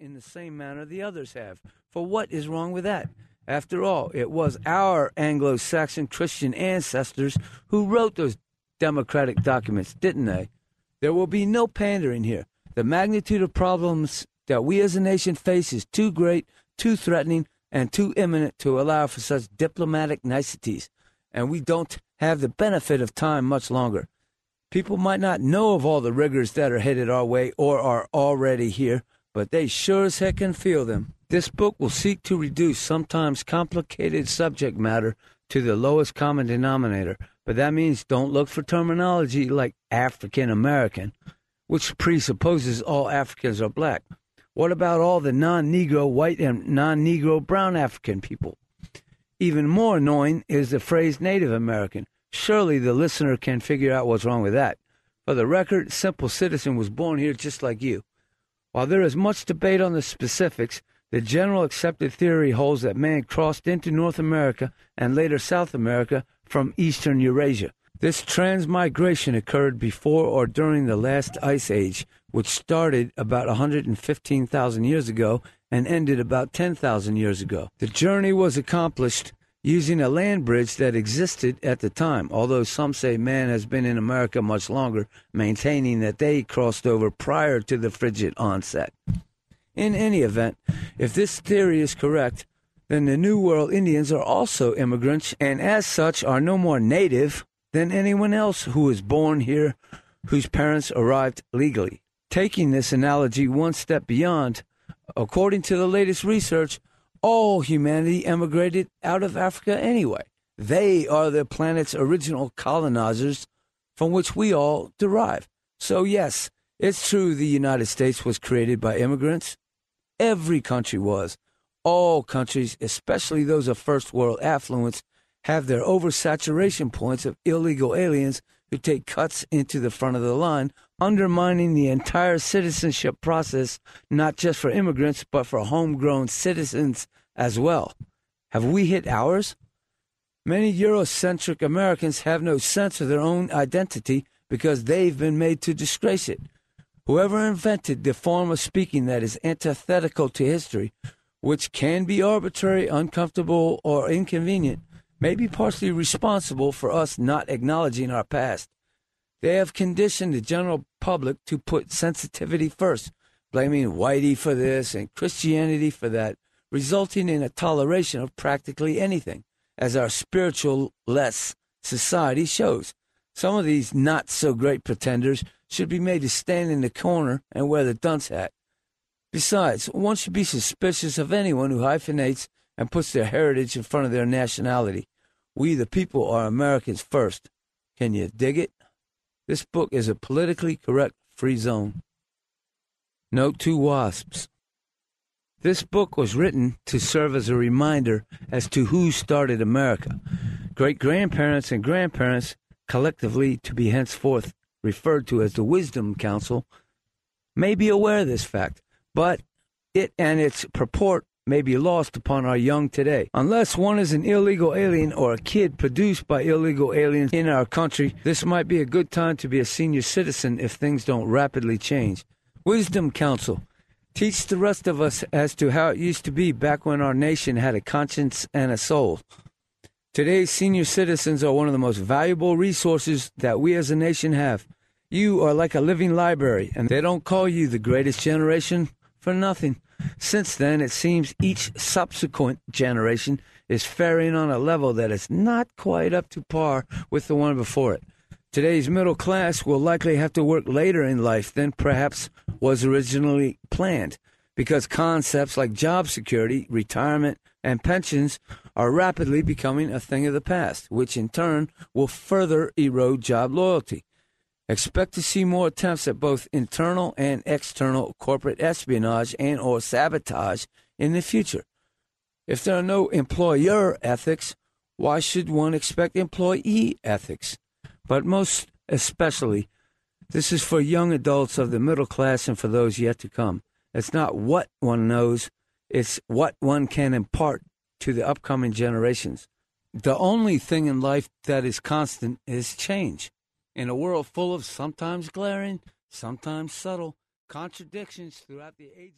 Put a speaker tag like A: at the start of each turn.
A: in the same manner the others have. For what is wrong with that? After all, it was our Anglo Saxon Christian ancestors who wrote those democratic documents, didn't they? There will be no pandering here. The magnitude of problems that we as a nation face is too great, too threatening, and too imminent to allow for such diplomatic niceties. And we don't have the benefit of time much longer. People might not know of all the rigors that are headed our way or are already here, but they sure as heck can feel them. This book will seek to reduce sometimes complicated subject matter to the lowest common denominator, but that means don't look for terminology like African American, which presupposes all Africans are black. What about all the non Negro white and non Negro brown African people? Even more annoying is the phrase Native American. Surely the listener can figure out what's wrong with that. For the record, Simple Citizen was born here just like you. While there is much debate on the specifics, the general accepted theory holds that man crossed into North America and later South America from eastern Eurasia. This transmigration occurred before or during the last ice age, which started about 115,000 years ago and ended about 10,000 years ago. The journey was accomplished using a land bridge that existed at the time, although some say man has been in America much longer, maintaining that they crossed over prior to the frigid onset. In any event, if this theory is correct, then the New World Indians are also immigrants and as such are no more native than anyone else who was born here whose parents arrived legally. Taking this analogy one step beyond, according to the latest research, all humanity emigrated out of Africa anyway. They are the planet's original colonizers from which we all derive. So, yes, it's true the United States was created by immigrants, Every country was. All countries, especially those of first world affluence, have their oversaturation points of illegal aliens who take cuts into the front of the line, undermining the entire citizenship process, not just for immigrants, but for homegrown citizens as well. Have we hit ours? Many Eurocentric Americans have no sense of their own identity because they've been made to disgrace it. Whoever invented the form of speaking that is antithetical to history, which can be arbitrary, uncomfortable, or inconvenient, may be partially responsible for us not acknowledging our past. They have conditioned the general public to put sensitivity first, blaming Whitey for this and Christianity for that, resulting in a toleration of practically anything, as our spiritual less society shows. Some of these not so great pretenders should be made to stand in the corner and wear the dunce hat. Besides, one should be suspicious of anyone who hyphenates and puts their heritage in front of their nationality. We, the people, are Americans first. Can you dig it? This book is a politically correct free zone. Note to WASPs. This book was written to serve as a reminder as to who started America. Great grandparents and grandparents, collectively to be henceforth referred to as the Wisdom Council, may be aware of this fact, but it and its purport may be lost upon our young today. Unless one is an illegal alien or a kid produced by illegal aliens in our country, this might be a good time to be a senior citizen if things don't rapidly change. Wisdom Council. Teach the rest of us as to how it used to be back when our nation had a conscience and a soul. Today's senior citizens are one of the most valuable resources that we as a nation have. You are like a living library, and they don't call you the greatest generation for nothing. Since then, it seems each subsequent generation is faring on a level that is not quite up to par with the one before it. Today's middle class will likely have to work later in life than perhaps was originally planned because concepts like job security, retirement, and pensions are rapidly becoming a thing of the past, which in turn will further erode job loyalty. Expect to see more attempts at both internal and external corporate espionage and or sabotage in the future. If there are no employer ethics, why should one expect employee ethics? But most especially, this is for young adults of the middle class and for those yet to come. It's not what one knows, it's what one can impart to the upcoming generations. The only thing in life that is constant is change. In a world full of sometimes glaring, sometimes subtle contradictions throughout the ages.